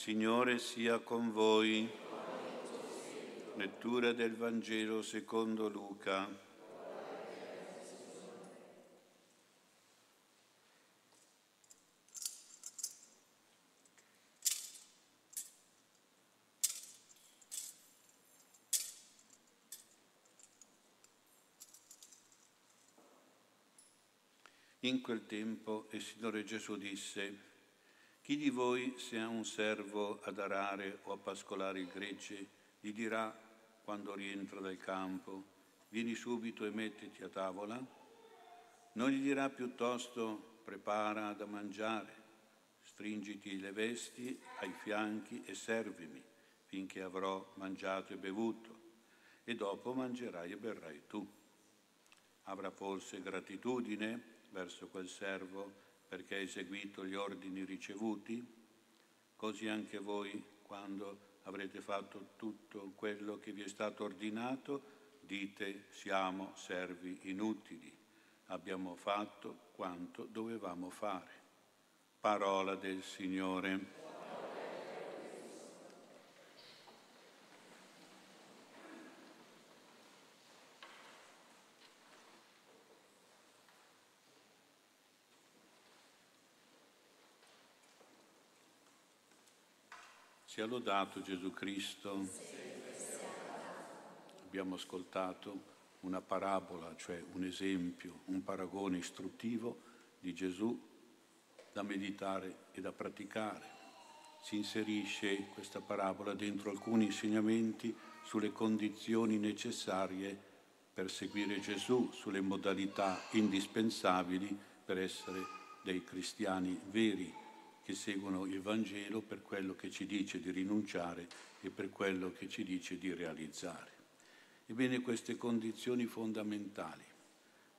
Signore sia con voi. Lettura del Vangelo secondo Luca. In quel tempo il Signore Gesù disse, chi di voi, se ha un servo ad arare o a pascolare il gregge, gli dirà quando rientra dal campo, vieni subito e mettiti a tavola? Non gli dirà piuttosto, prepara da mangiare, stringiti le vesti ai fianchi e servimi finché avrò mangiato e bevuto, e dopo mangerai e berrai tu. Avrà forse gratitudine verso quel servo perché hai seguito gli ordini ricevuti, così anche voi, quando avrete fatto tutto quello che vi è stato ordinato, dite siamo servi inutili, abbiamo fatto quanto dovevamo fare. Parola del Signore. Sia lodato Gesù Cristo. Abbiamo ascoltato una parabola, cioè un esempio, un paragone istruttivo di Gesù da meditare e da praticare. Si inserisce questa parabola dentro alcuni insegnamenti sulle condizioni necessarie per seguire Gesù, sulle modalità indispensabili per essere dei cristiani veri che seguono il Vangelo per quello che ci dice di rinunciare e per quello che ci dice di realizzare. Ebbene, queste condizioni fondamentali,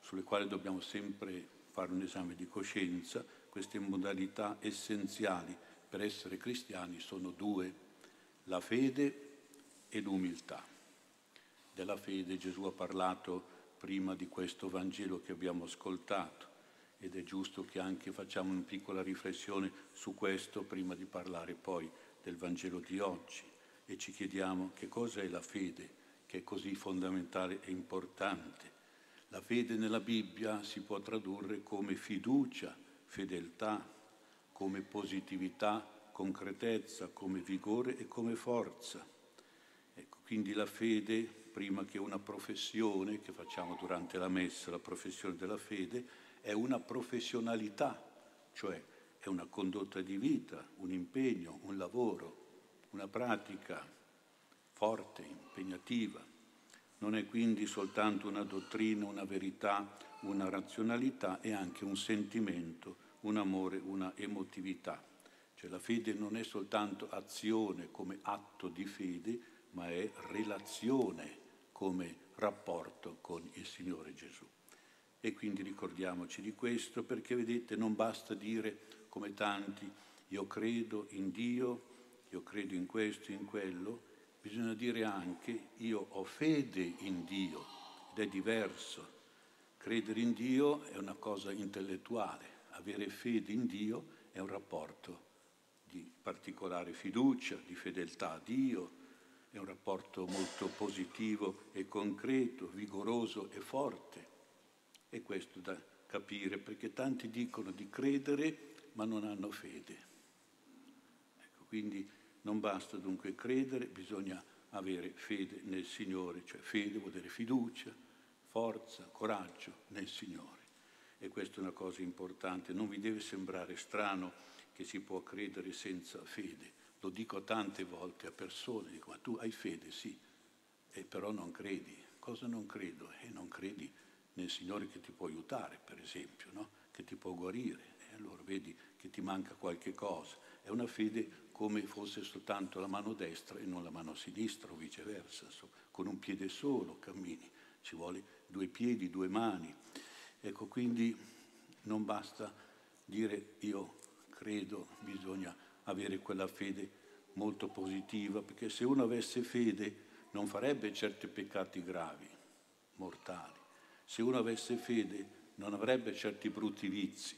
sulle quali dobbiamo sempre fare un esame di coscienza, queste modalità essenziali per essere cristiani sono due, la fede e l'umiltà. Della fede Gesù ha parlato prima di questo Vangelo che abbiamo ascoltato ed è giusto che anche facciamo una piccola riflessione su questo prima di parlare poi del Vangelo di oggi e ci chiediamo che cosa è la fede che è così fondamentale e importante. La fede nella Bibbia si può tradurre come fiducia, fedeltà, come positività, concretezza, come vigore e come forza. Ecco, quindi la fede, prima che una professione che facciamo durante la messa, la professione della fede, è una professionalità, cioè è una condotta di vita, un impegno, un lavoro, una pratica forte, impegnativa. Non è quindi soltanto una dottrina, una verità, una razionalità, è anche un sentimento, un amore, una emotività. Cioè la fede non è soltanto azione come atto di fede, ma è relazione come rapporto con il Signore Gesù. E quindi ricordiamoci di questo perché vedete non basta dire come tanti io credo in Dio, io credo in questo, in quello, bisogna dire anche io ho fede in Dio ed è diverso. Credere in Dio è una cosa intellettuale, avere fede in Dio è un rapporto di particolare fiducia, di fedeltà a Dio, è un rapporto molto positivo e concreto, vigoroso e forte. E questo da capire, perché tanti dicono di credere ma non hanno fede. Ecco, quindi non basta dunque credere, bisogna avere fede nel Signore, cioè fede vuol dire fiducia, forza, coraggio nel Signore. E questa è una cosa importante, non vi deve sembrare strano che si può credere senza fede. Lo dico tante volte a persone, dico ma tu hai fede, sì, e però non credi. Cosa non credo? E non credi nel Signore che ti può aiutare, per esempio, no? che ti può guarire. E allora vedi che ti manca qualche cosa. È una fede come fosse soltanto la mano destra e non la mano sinistra o viceversa. Con un piede solo cammini, ci vuole due piedi, due mani. Ecco, quindi non basta dire io credo, bisogna avere quella fede molto positiva, perché se uno avesse fede non farebbe certi peccati gravi, mortali se uno avesse fede non avrebbe certi brutti vizi,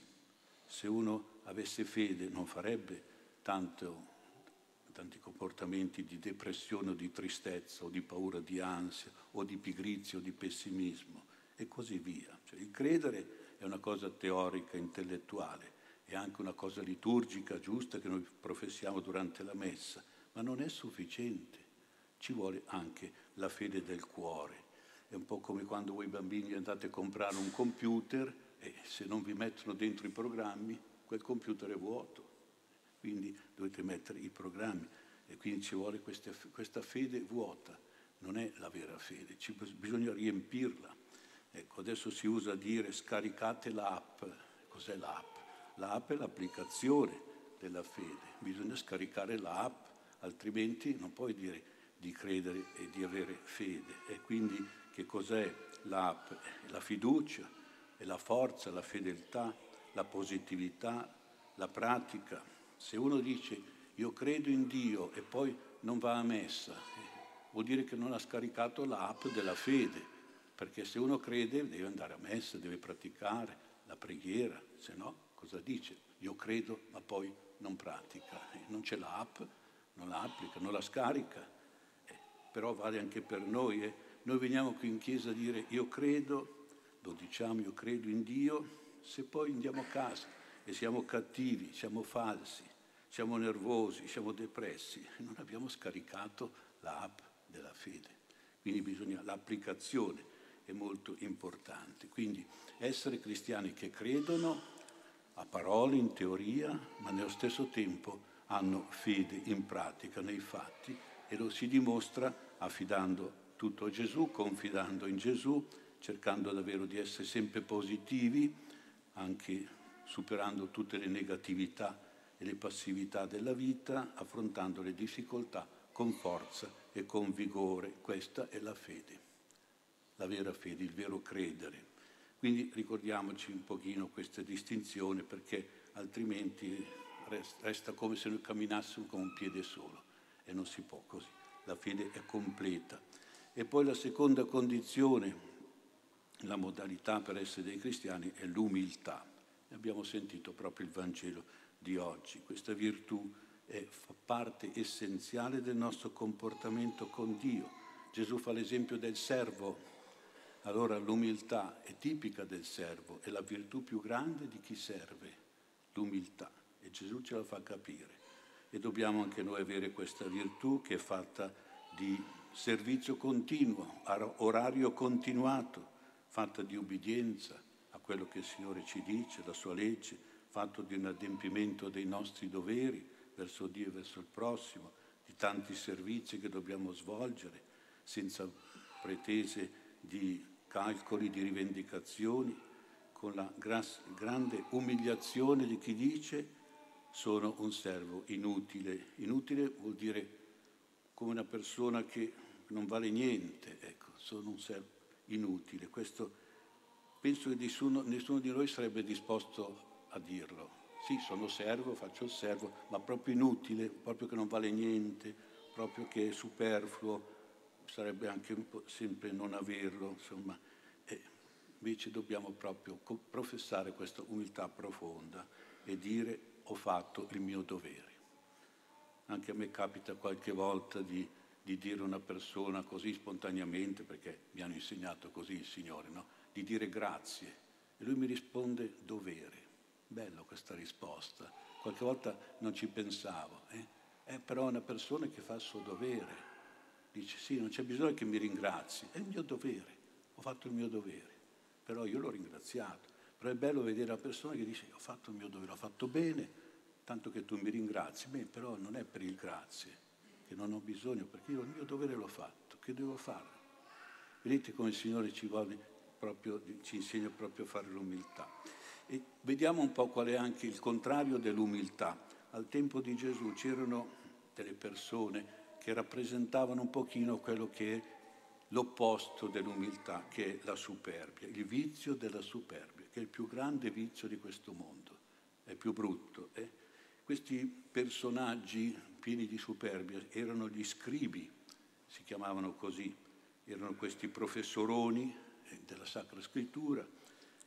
se uno avesse fede non farebbe tanto tanti comportamenti di depressione o di tristezza o di paura, di ansia o di pigrizia o di pessimismo e così via. Cioè, il credere è una cosa teorica, intellettuale, è anche una cosa liturgica giusta che noi professiamo durante la messa, ma non è sufficiente, ci vuole anche la fede del cuore. È un po' come quando voi bambini andate a comprare un computer e se non vi mettono dentro i programmi, quel computer è vuoto. Quindi dovete mettere i programmi e quindi ci vuole questa, questa fede vuota, non è la vera fede, ci, bisogna riempirla. Ecco, adesso si usa dire scaricate l'app. Cos'è l'app? L'app è l'applicazione della fede, bisogna scaricare l'app, altrimenti non puoi dire di credere e di avere fede. E quindi che cos'è l'app? È la fiducia, è la forza, la fedeltà, la positività, la pratica. Se uno dice io credo in Dio e poi non va a messa, vuol dire che non ha scaricato l'app della fede perché se uno crede deve andare a messa, deve praticare la preghiera, se no cosa dice? Io credo ma poi non pratica, non c'è l'app, non la applica, non la scarica, eh, però vale anche per noi. Eh. Noi veniamo qui in chiesa a dire io credo, lo diciamo io credo in Dio, se poi andiamo a casa e siamo cattivi, siamo falsi, siamo nervosi, siamo depressi, non abbiamo scaricato l'app della fede. Quindi bisogna l'applicazione è molto importante. Quindi essere cristiani che credono a parole, in teoria, ma nello stesso tempo hanno fede in pratica, nei fatti, e lo si dimostra affidando tutto a Gesù, confidando in Gesù, cercando davvero di essere sempre positivi, anche superando tutte le negatività e le passività della vita, affrontando le difficoltà con forza e con vigore. Questa è la fede la vera fede, il vero credere. Quindi ricordiamoci un pochino questa distinzione perché altrimenti resta come se noi camminassimo con un piede solo e non si può così. La fede è completa. E poi la seconda condizione, la modalità per essere dei cristiani è l'umiltà. Abbiamo sentito proprio il Vangelo di oggi. Questa virtù è, fa parte essenziale del nostro comportamento con Dio. Gesù fa l'esempio del servo allora l'umiltà è tipica del servo, è la virtù più grande di chi serve, l'umiltà. E Gesù ce la fa capire. E dobbiamo anche noi avere questa virtù che è fatta di servizio continuo, orario continuato, fatta di ubbidienza a quello che il Signore ci dice, la sua legge, fatto di un adempimento dei nostri doveri verso Dio e verso il prossimo, di tanti servizi che dobbiamo svolgere senza pretese di calcoli di rivendicazioni, con la grande umiliazione di chi dice sono un servo inutile. Inutile vuol dire come una persona che non vale niente, ecco, sono un servo inutile. Questo penso che nessuno, nessuno di noi sarebbe disposto a dirlo. Sì, sono servo, faccio il servo, ma proprio inutile, proprio che non vale niente, proprio che è superfluo, sarebbe anche sempre non averlo, insomma. E invece dobbiamo proprio professare questa umiltà profonda e dire ho fatto il mio dovere. Anche a me capita qualche volta di, di dire a una persona così spontaneamente, perché mi hanno insegnato così il Signore, no? di dire grazie. E lui mi risponde dovere. Bello questa risposta. Qualche volta non ci pensavo. Eh? È però una persona che fa il suo dovere Dice sì, non c'è bisogno che mi ringrazi, è il mio dovere, ho fatto il mio dovere, però io l'ho ringraziato. Però è bello vedere la persona che dice ho fatto il mio dovere, ho fatto bene, tanto che tu mi ringrazi. Beh, però non è per il grazie, che non ho bisogno, perché io il mio dovere l'ho fatto, che devo fare? Vedete come il Signore ci, proprio, ci insegna proprio a fare l'umiltà. E vediamo un po' qual è anche il contrario dell'umiltà. Al tempo di Gesù c'erano delle persone che rappresentavano un pochino quello che è l'opposto dell'umiltà, che è la superbia, il vizio della superbia, che è il più grande vizio di questo mondo, è più brutto. Eh? Questi personaggi pieni di superbia erano gli scribi, si chiamavano così, erano questi professoroni eh, della Sacra Scrittura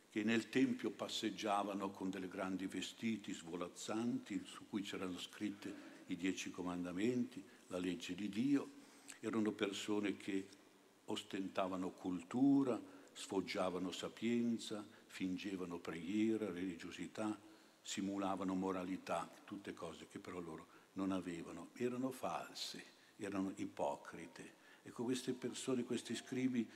che nel Tempio passeggiavano con dei grandi vestiti svolazzanti su cui c'erano scritte i dieci comandamenti, la legge di Dio, erano persone che ostentavano cultura, sfoggiavano sapienza, fingevano preghiera, religiosità, simulavano moralità, tutte cose che però loro non avevano, erano false, erano ipocrite. Ecco, queste persone, questi scribi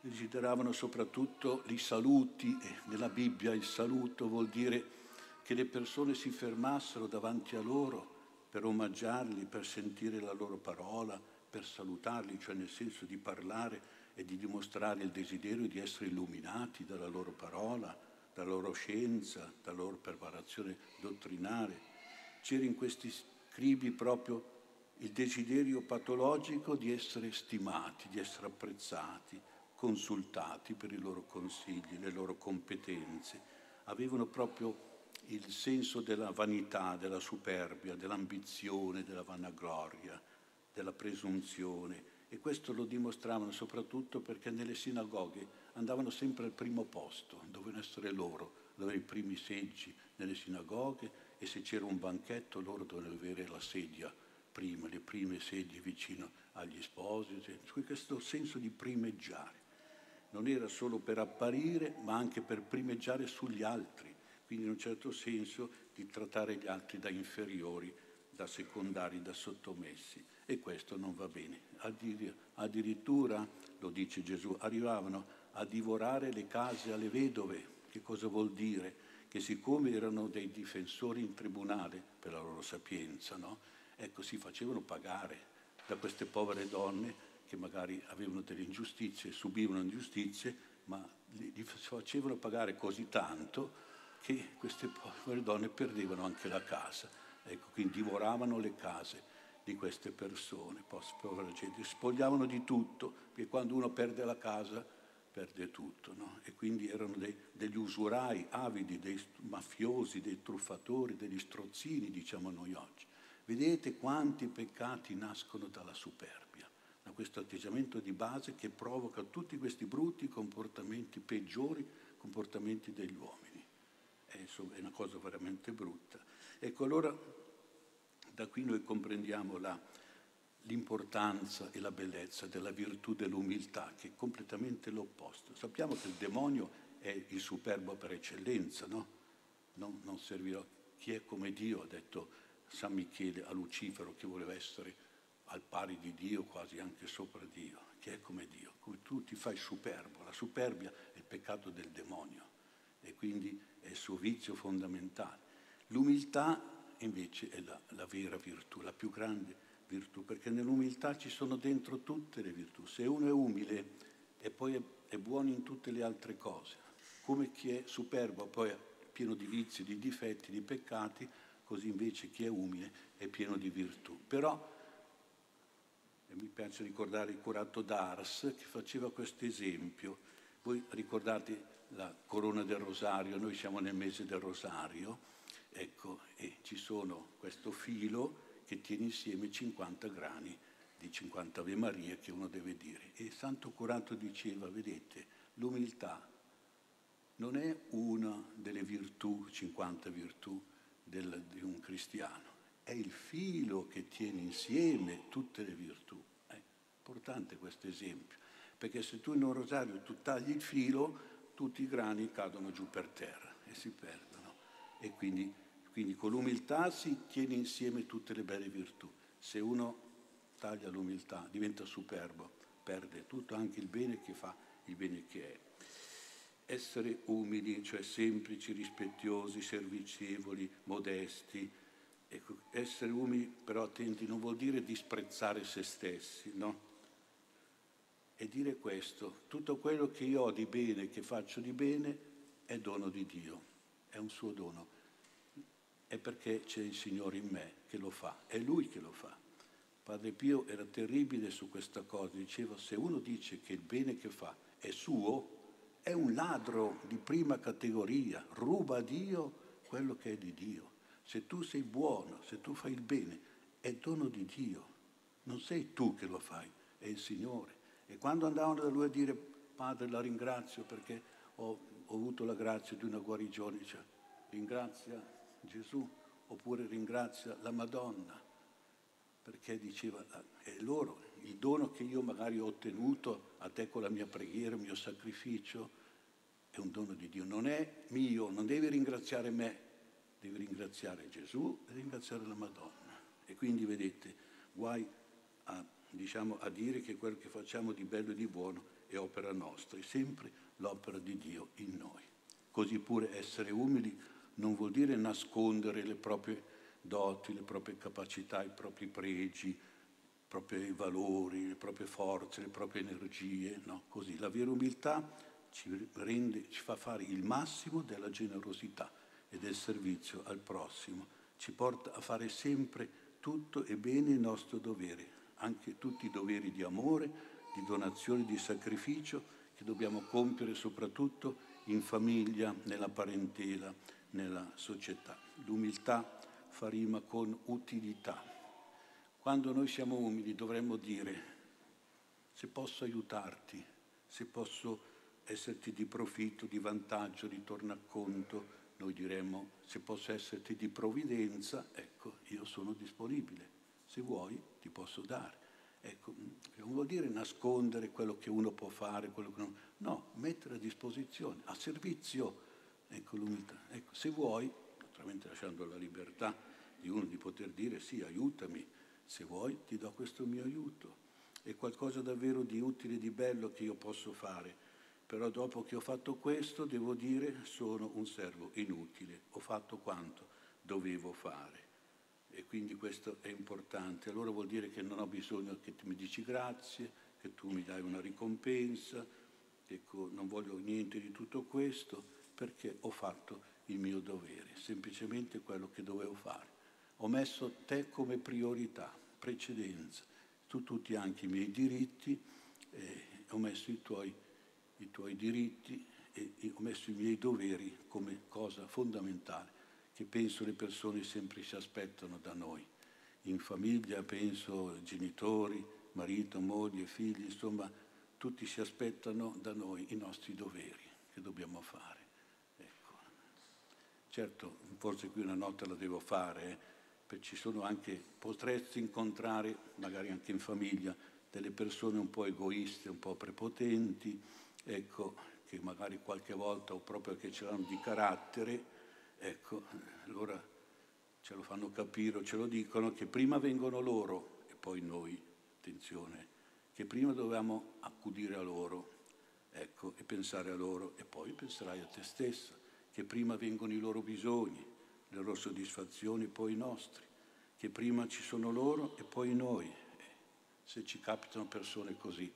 desideravano soprattutto i saluti, e nella Bibbia il saluto vuol dire che le persone si fermassero davanti a loro per omaggiarli, per sentire la loro parola, per salutarli, cioè nel senso di parlare e di dimostrare il desiderio di essere illuminati dalla loro parola, dalla loro scienza, dalla loro preparazione dottrinale. C'era in questi scribi proprio il desiderio patologico di essere stimati, di essere apprezzati, consultati per i loro consigli, le loro competenze. Avevano proprio il senso della vanità, della superbia, dell'ambizione, della vanagloria, della presunzione. E questo lo dimostravano soprattutto perché nelle sinagoghe andavano sempre al primo posto, dovevano essere loro, avevano i primi seggi nelle sinagoghe e se c'era un banchetto loro dovevano avere la sedia prima, le prime sedie vicino agli sposi, questo senso di primeggiare non era solo per apparire, ma anche per primeggiare sugli altri, quindi in un certo senso di trattare gli altri da inferiori, da secondari, da sottomessi. E questo non va bene. Addirittura, lo dice Gesù, arrivavano a divorare le case alle vedove. Che cosa vuol dire? Che siccome erano dei difensori in tribunale per la loro sapienza, no? ecco, si facevano pagare da queste povere donne che magari avevano delle ingiustizie, subivano ingiustizie, ma li facevano pagare così tanto che queste povere donne perdevano anche la casa. Ecco, quindi divoravano le case di queste persone, povera gente, spogliavano di tutto, perché quando uno perde la casa perde tutto, no? E quindi erano dei, degli usurai avidi, dei mafiosi, dei truffatori, degli strozzini, diciamo noi oggi. Vedete quanti peccati nascono dalla superbia da questo atteggiamento di base che provoca tutti questi brutti comportamenti peggiori, comportamenti degli uomini. È, una cosa veramente brutta. Ecco, allora da qui noi comprendiamo la, l'importanza e la bellezza della virtù dell'umiltà, che è completamente l'opposto. Sappiamo che il demonio è il superbo per eccellenza, no? Non, non servirò. Chi è come Dio, ha detto San Michele a Lucifero, che voleva essere al pari di Dio, quasi anche sopra Dio, che è come Dio, come tu ti fai superbo. La superbia è il peccato del demonio e quindi è il suo vizio fondamentale. L'umiltà invece è la, la vera virtù, la più grande virtù, perché nell'umiltà ci sono dentro tutte le virtù. Se uno è umile e poi è, è buono in tutte le altre cose, come chi è superbo poi è pieno di vizi, di difetti, di peccati, così invece chi è umile è pieno di virtù. Però e mi piace ricordare il curato d'Ars che faceva questo esempio. Voi ricordate la corona del rosario, noi siamo nel mese del rosario, ecco, e ci sono questo filo che tiene insieme 50 grani di 50 Ave Maria che uno deve dire. E Santo Curato diceva, vedete, l'umiltà non è una delle virtù, 50 virtù del, di un cristiano, è il filo che tiene insieme tutte le virtù. È importante questo esempio, perché se tu in un rosario tu tagli il filo, tutti i grani cadono giù per terra e si perdono. E quindi, quindi con l'umiltà si tiene insieme tutte le belle virtù. Se uno taglia l'umiltà, diventa superbo, perde tutto, anche il bene che fa, il bene che è essere umili, cioè semplici, rispettosi, servizievoli, modesti, Ecco, essere umili però attenti non vuol dire disprezzare se stessi, no? E dire questo, tutto quello che io ho di bene, che faccio di bene, è dono di Dio, è un suo dono. È perché c'è il Signore in me che lo fa, è Lui che lo fa. Padre Pio era terribile su questa cosa, diceva se uno dice che il bene che fa è suo, è un ladro di prima categoria, ruba a Dio quello che è di Dio. Se tu sei buono, se tu fai il bene, è dono di Dio. Non sei tu che lo fai, è il Signore. E quando andavano da lui a dire, Padre, la ringrazio perché ho, ho avuto la grazia di una guarigione, cioè, ringrazia Gesù oppure ringrazia la Madonna. perché diceva, è loro, il dono che io magari ho ottenuto a te con la mia preghiera, il mio sacrificio, è un dono di Dio, non è mio, non devi ringraziare me, devi ringraziare Gesù e ringraziare la Madonna. E quindi vedete, guai a, diciamo, a dire che quello che facciamo di bello e di buono è opera nostra, è sempre l'opera di Dio in noi. Così pure essere umili non vuol dire nascondere le proprie doti, le proprie capacità, i propri pregi, i propri valori, le proprie forze, le proprie energie, no? Così la vera umiltà ci, rende, ci fa fare il massimo della generosità e del servizio al prossimo, ci porta a fare sempre tutto e bene il nostro dovere, anche tutti i doveri di amore, di donazione, di sacrificio che dobbiamo compiere soprattutto in famiglia, nella parentela, nella società. L'umiltà fa rima con utilità. Quando noi siamo umili dovremmo dire se posso aiutarti, se posso esserti di profitto, di vantaggio, di tornaconto, noi diremmo se posso esserti di provvidenza, ecco, io sono disponibile. Se vuoi ti posso dare. Ecco, non vuol dire nascondere quello che uno può fare, quello che non... No, mettere a disposizione, a servizio. Ecco l'umiltà. Ecco, se vuoi, naturalmente lasciando la libertà di uno di poter dire sì, aiutami, se vuoi ti do questo mio aiuto. È qualcosa davvero di utile, di bello che io posso fare, però dopo che ho fatto questo devo dire sono un servo inutile, ho fatto quanto dovevo fare. E quindi questo è importante. Allora vuol dire che non ho bisogno che tu mi dici grazie, che tu mi dai una ricompensa, ecco, non voglio niente di tutto questo perché ho fatto il mio dovere, semplicemente quello che dovevo fare. Ho messo te come priorità, precedenza, tu tutti anche i miei diritti, eh, ho messo i tuoi, i tuoi diritti e, e ho messo i miei doveri come cosa fondamentale che penso le persone sempre si aspettano da noi. In famiglia penso genitori, marito, moglie, figli, insomma tutti si aspettano da noi i nostri doveri che dobbiamo fare. Certo, forse qui una nota la devo fare, eh, ci sono anche, potresti incontrare, magari anche in famiglia, delle persone un po' egoiste, un po' prepotenti, ecco, che magari qualche volta o proprio che ce l'hanno di carattere, ecco, allora ce lo fanno capire o ce lo dicono, che prima vengono loro e poi noi, attenzione, che prima dovevamo accudire a loro, ecco, e pensare a loro e poi penserai a te stesso che prima vengono i loro bisogni, le loro soddisfazioni, poi i nostri, che prima ci sono loro e poi noi. Se ci capitano persone così,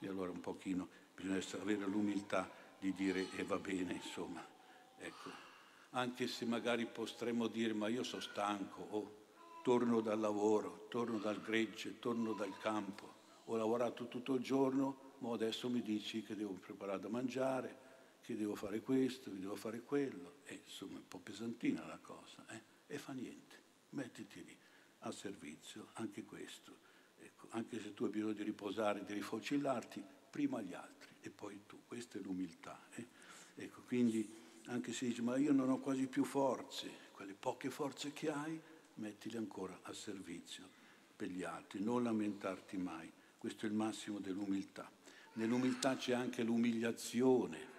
e allora un pochino bisogna avere l'umiltà di dire e eh, va bene, insomma. Ecco. Anche se magari potremmo dire ma io sono stanco, o torno dal lavoro, torno dal gregge, torno dal campo, ho lavorato tutto il giorno, ma adesso mi dici che devo preparare da mangiare, che devo fare questo, che devo fare quello, e insomma è un po' pesantina la cosa, eh? e fa niente, mettiti lì a servizio, anche questo. Ecco, anche se tu hai bisogno di riposare, di rifocillarti, prima gli altri e poi tu, questa è l'umiltà. Eh? Ecco, quindi anche se dici ma io non ho quasi più forze, quelle poche forze che hai, mettili ancora a servizio per gli altri, non lamentarti mai, questo è il massimo dell'umiltà. Nell'umiltà c'è anche l'umiliazione,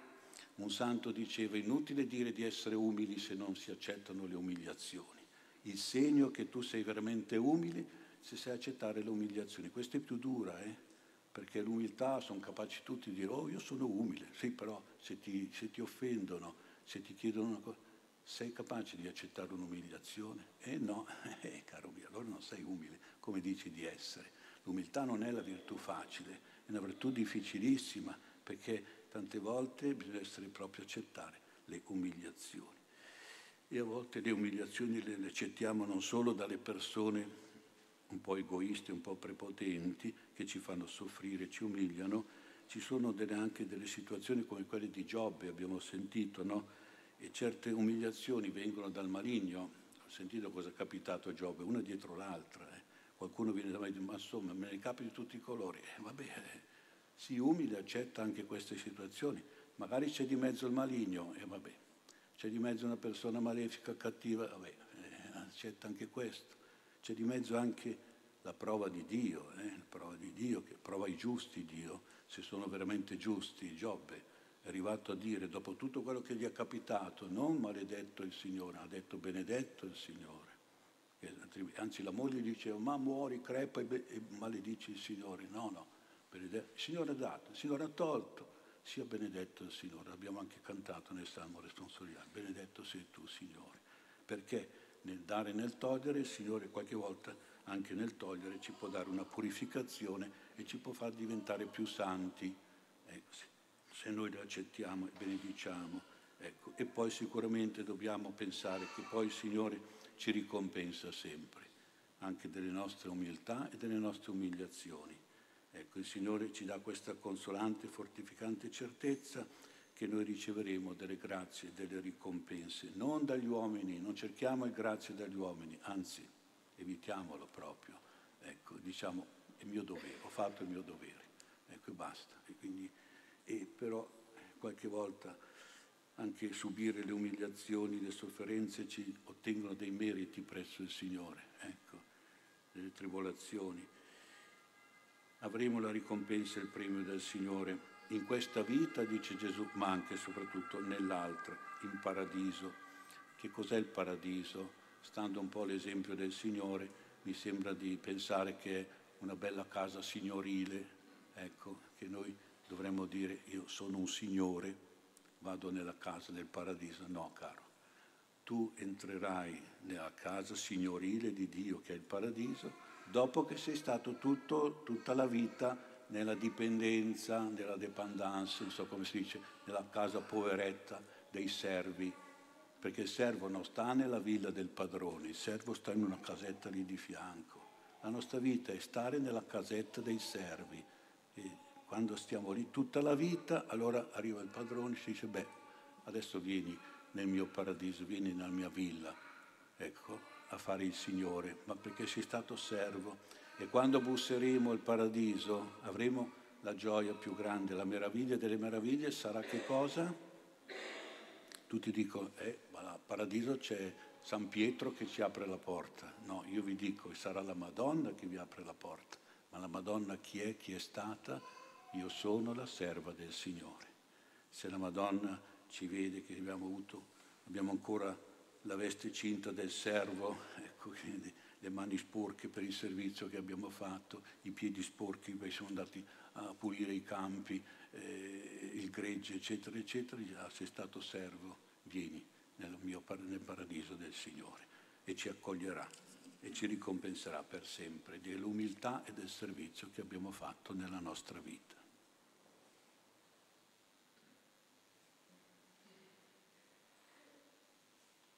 un santo diceva, inutile dire di essere umili se non si accettano le umiliazioni. Il segno che tu sei veramente umile se sai accettare le umiliazioni. Questa è più dura, eh? perché l'umiltà sono capaci tutti di dire, oh io sono umile, sì però se ti, se ti offendono, se ti chiedono una cosa, sei capace di accettare un'umiliazione? Eh no, eh, caro mio, allora non sei umile come dici di essere. L'umiltà non è la virtù facile, è una virtù difficilissima, perché tante volte bisogna essere proprio accettare le umiliazioni. E a volte le umiliazioni le accettiamo non solo dalle persone un po' egoiste, un po' prepotenti, che ci fanno soffrire, ci umiliano, ci sono delle, anche delle situazioni come quelle di Giobbe, abbiamo sentito, no? E certe umiliazioni vengono dal maligno. Ho sentito cosa è capitato a Giobbe, una dietro l'altra. Eh. Qualcuno viene da me e dice, ma insomma, me ne capi di tutti i colori. Eh, vabbè, eh si umile accetta anche queste situazioni. Magari c'è di mezzo il maligno, e vabbè, c'è di mezzo una persona malefica, cattiva, vabbè, eh, accetta anche questo. C'è di mezzo anche la prova di Dio, eh? la prova di Dio, che prova i giusti Dio, se sono veramente giusti. Giobbe è arrivato a dire, dopo tutto quello che gli è capitato, non maledetto il Signore, ha detto benedetto il Signore. Anzi la moglie diceva, ma muori, crepa e maledici il Signore. No, no, il Signore ha dato, il Signore ha tolto, sia benedetto il Signore. Abbiamo anche cantato nel Salmo responsoriale, benedetto sei tu, Signore. Perché nel dare e nel togliere, il Signore qualche volta anche nel togliere ci può dare una purificazione e ci può far diventare più santi. Ecco, se noi le accettiamo e benediciamo. Ecco. E poi sicuramente dobbiamo pensare che poi il Signore ci ricompensa sempre, anche delle nostre umiltà e delle nostre umiliazioni. Ecco, il Signore ci dà questa consolante, fortificante certezza che noi riceveremo delle grazie e delle ricompense, non dagli uomini, non cerchiamo le grazie dagli uomini, anzi evitiamolo proprio. Ecco, diciamo, è mio dovere, ho fatto il mio dovere, ecco e basta. E quindi, e però qualche volta anche subire le umiliazioni, le sofferenze ci ottengono dei meriti presso il Signore, ecco, delle tribolazioni avremo la ricompensa e il premio del Signore in questa vita, dice Gesù, ma anche e soprattutto nell'altra, in paradiso. Che cos'è il paradiso? Stando un po' all'esempio del Signore, mi sembra di pensare che è una bella casa signorile, ecco, che noi dovremmo dire io sono un signore, vado nella casa del paradiso. No, caro, tu entrerai nella casa signorile di Dio che è il paradiso dopo che sei stato tutto, tutta la vita nella dipendenza, nella dependance, non so come si dice, nella casa poveretta dei servi, perché il servo non sta nella villa del padrone, il servo sta in una casetta lì di fianco. La nostra vita è stare nella casetta dei servi. E quando stiamo lì tutta la vita, allora arriva il padrone e si dice, beh, adesso vieni nel mio paradiso, vieni nella mia villa. Ecco, a fare il Signore, ma perché sei stato servo. E quando busseremo il paradiso avremo la gioia più grande, la meraviglia delle meraviglie sarà che cosa? Tutti dicono, eh, ma al paradiso c'è San Pietro che ci apre la porta. No, io vi dico, sarà la Madonna che vi apre la porta. Ma la Madonna chi è, chi è stata? Io sono la serva del Signore. Se la Madonna ci vede che abbiamo avuto, abbiamo ancora la veste cinta del servo, ecco, le mani sporche per il servizio che abbiamo fatto, i piedi sporchi perché siamo andati a pulire i campi, eh, il gregge, eccetera, eccetera, ah, sei stato servo, vieni nel, mio, nel paradiso del Signore e ci accoglierà e ci ricompenserà per sempre dell'umiltà e del servizio che abbiamo fatto nella nostra vita.